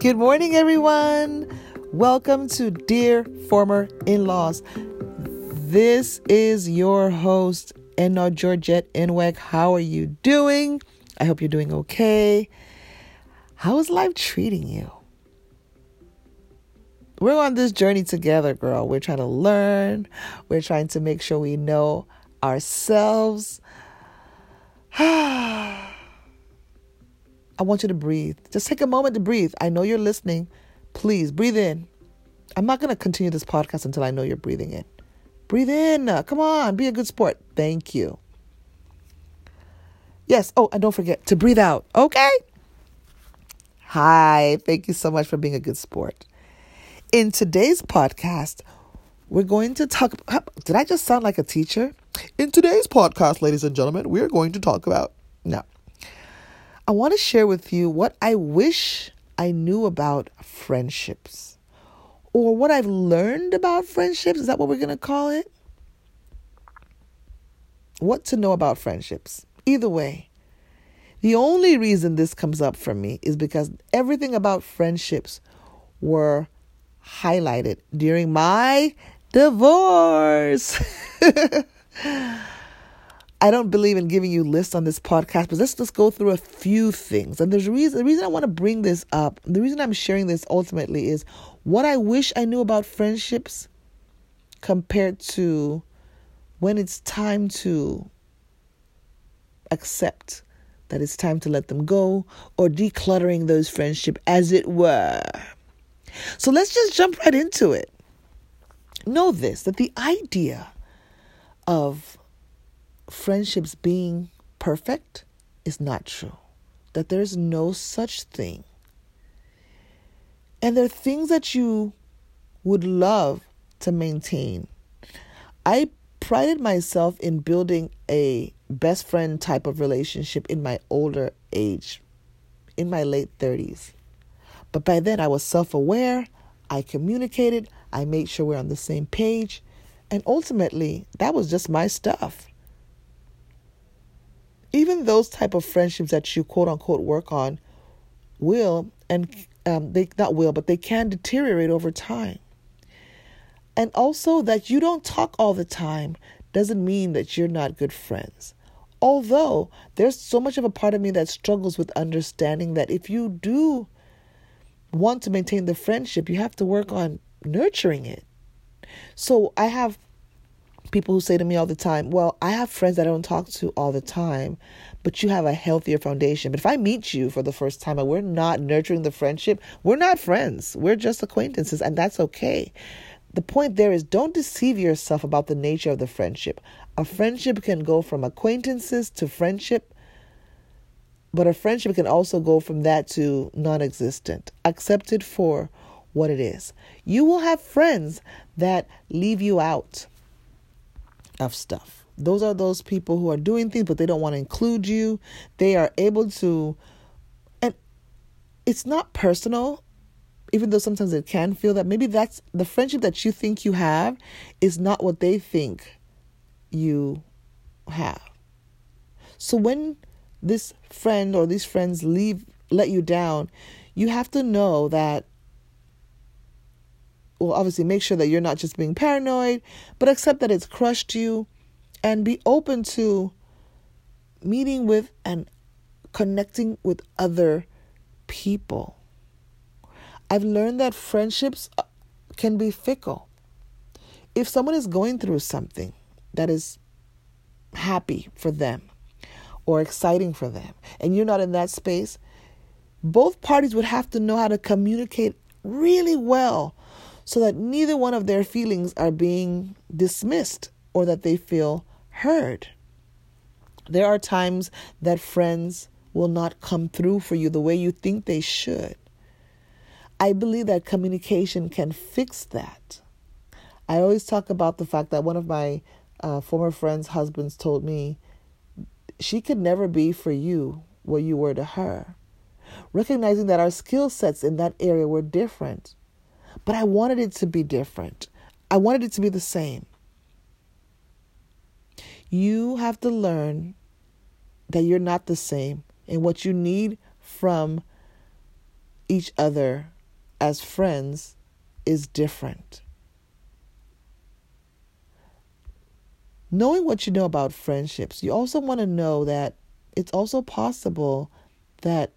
Good morning, everyone. Welcome to Dear Former In Laws. This is your host, Enna Georgette Enweg. How are you doing? I hope you're doing okay. How is life treating you? We're on this journey together, girl. We're trying to learn, we're trying to make sure we know ourselves. Ah. I want you to breathe. Just take a moment to breathe. I know you're listening. Please breathe in. I'm not going to continue this podcast until I know you're breathing in. Breathe in. Uh, come on, be a good sport. Thank you. Yes. Oh, and don't forget to breathe out. Okay. Hi. Thank you so much for being a good sport. In today's podcast, we're going to talk. Did I just sound like a teacher? In today's podcast, ladies and gentlemen, we are going to talk about. No. I want to share with you what I wish I knew about friendships or what I've learned about friendships. Is that what we're going to call it? What to know about friendships. Either way, the only reason this comes up for me is because everything about friendships were highlighted during my divorce. I don't believe in giving you lists on this podcast, but let's just go through a few things. And there's a reason the reason I want to bring this up, the reason I'm sharing this ultimately is what I wish I knew about friendships compared to when it's time to accept that it's time to let them go or decluttering those friendships as it were. So let's just jump right into it. Know this that the idea of friendships being perfect is not true. That there's no such thing. And there are things that you would love to maintain. I prided myself in building a best friend type of relationship in my older age, in my late 30s. But by then I was self aware, I communicated, I made sure we're on the same page, and ultimately that was just my stuff. Even those type of friendships that you quote unquote work on will and um, they not will, but they can deteriorate over time. And also that you don't talk all the time doesn't mean that you're not good friends. Although there's so much of a part of me that struggles with understanding that if you do want to maintain the friendship, you have to work on nurturing it. So I have people who say to me all the time, Well, I have friends that I don't talk to all the time, but you have a healthier foundation. But if I meet you for the first time and we're not nurturing the friendship, we're not friends. We're just acquaintances, and that's okay. The point there is don't deceive yourself about the nature of the friendship. A friendship can go from acquaintances to friendship, but a friendship can also go from that to non existent. Accept it for what it is. You will have friends that leave you out of stuff. Those are those people who are doing things, but they don't want to include you. They are able to, and it's not personal, even though sometimes it can feel that maybe that's the friendship that you think you have is not what they think you have. So when this friend or these friends leave, let you down, you have to know that well, obviously make sure that you're not just being paranoid, but accept that it's crushed you and be open to meeting with and connecting with other people. I've learned that friendships uh, can be fickle. If someone is going through something that is happy for them or exciting for them, and you're not in that space, both parties would have to know how to communicate really well so that neither one of their feelings are being dismissed or that they feel heard. There are times that friends will not come through for you the way you think they should. I believe that communication can fix that. I always talk about the fact that one of my uh, former friends' husbands told me she could never be for you what you were to her. Recognizing that our skill sets in that area were different. But I wanted it to be different. I wanted it to be the same. You have to learn that you're not the same and what you need from each other as friends is different. Knowing what you know about friendships, you also want to know that it's also possible that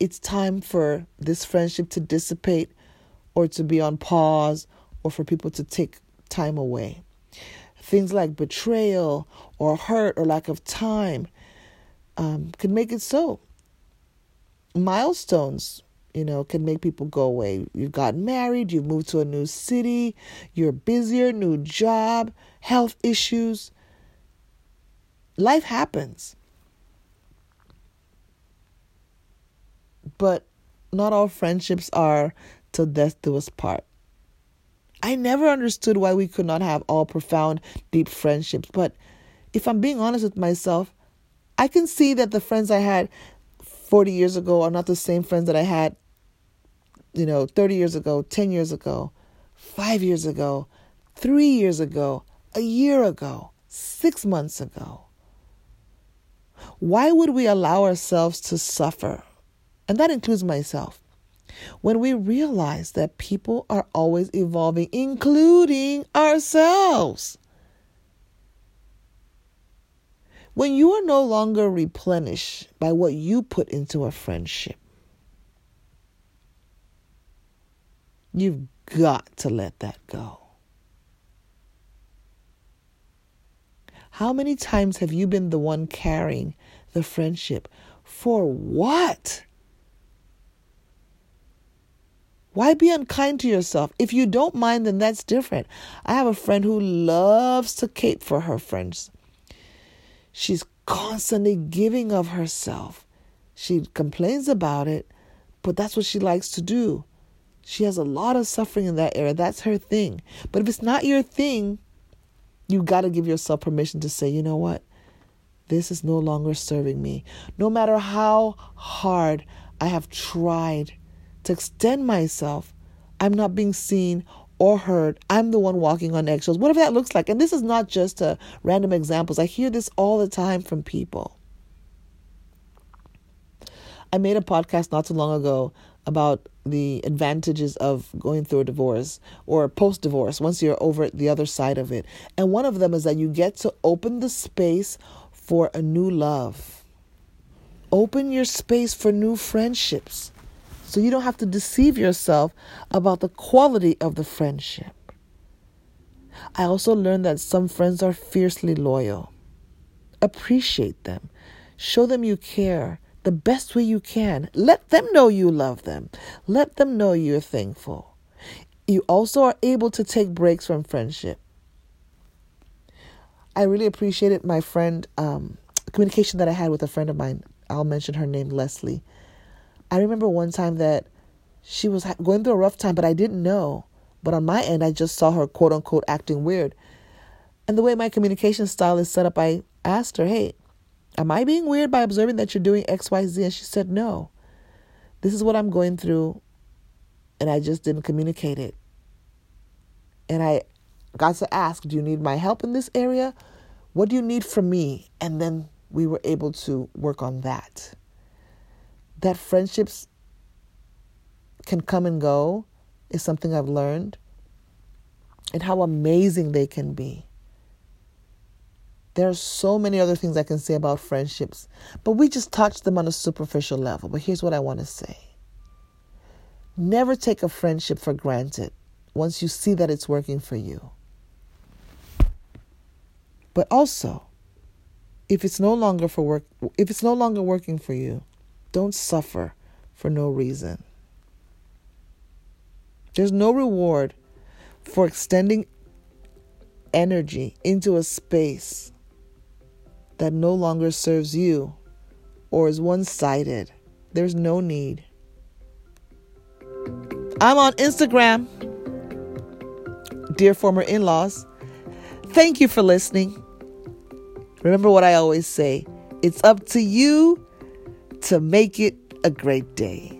it's time for this friendship to dissipate or to be on pause or for people to take time away. Things like betrayal or hurt or lack of time um, could make it so. Milestones, you know, can make people go away. You've gotten married, you've moved to a new city, you're busier, new job, health issues. Life happens. But not all friendships are till death do us part. I never understood why we could not have all profound, deep friendships. But if I'm being honest with myself, I can see that the friends I had 40 years ago are not the same friends that I had, you know, 30 years ago, 10 years ago, five years ago, three years ago, a year ago, six months ago. Why would we allow ourselves to suffer? And that includes myself when we realize that people are always evolving, including ourselves. When you are no longer replenished by what you put into a friendship, you've got to let that go. How many times have you been the one carrying the friendship? For what? Why be unkind to yourself? If you don't mind, then that's different. I have a friend who loves to cape for her friends. She's constantly giving of herself. She complains about it, but that's what she likes to do. She has a lot of suffering in that area. That's her thing. But if it's not your thing, you got to give yourself permission to say, you know what? This is no longer serving me. No matter how hard I have tried to extend myself, I'm not being seen or heard. I'm the one walking on eggshells, whatever that looks like. And this is not just a random examples. I hear this all the time from people. I made a podcast not too long ago about the advantages of going through a divorce or post divorce once you're over the other side of it. And one of them is that you get to open the space for a new love. Open your space for new friendships. So you don't have to deceive yourself about the quality of the friendship. I also learned that some friends are fiercely loyal. Appreciate them. Show them you care the best way you can. Let them know you love them. Let them know you're thankful. You also are able to take breaks from friendship. I really appreciated my friend, um, communication that I had with a friend of mine. I'll mention her name, Leslie. I remember one time that she was going through a rough time, but I didn't know. But on my end, I just saw her quote unquote acting weird. And the way my communication style is set up, I asked her, Hey, am I being weird by observing that you're doing XYZ? And she said, No. This is what I'm going through. And I just didn't communicate it. And I got to ask, Do you need my help in this area? What do you need from me? And then we were able to work on that that friendships can come and go is something I've learned and how amazing they can be. There are so many other things I can say about friendships, but we just touched them on a superficial level. But here's what I want to say never take a friendship for granted once you see that it's working for you. But also, if it's no longer for work if it's no longer working for you, don't suffer for no reason. There's no reward for extending energy into a space that no longer serves you or is one sided. There's no need. I'm on Instagram, dear former in laws. Thank you for listening. Remember what I always say it's up to you to make it a great day.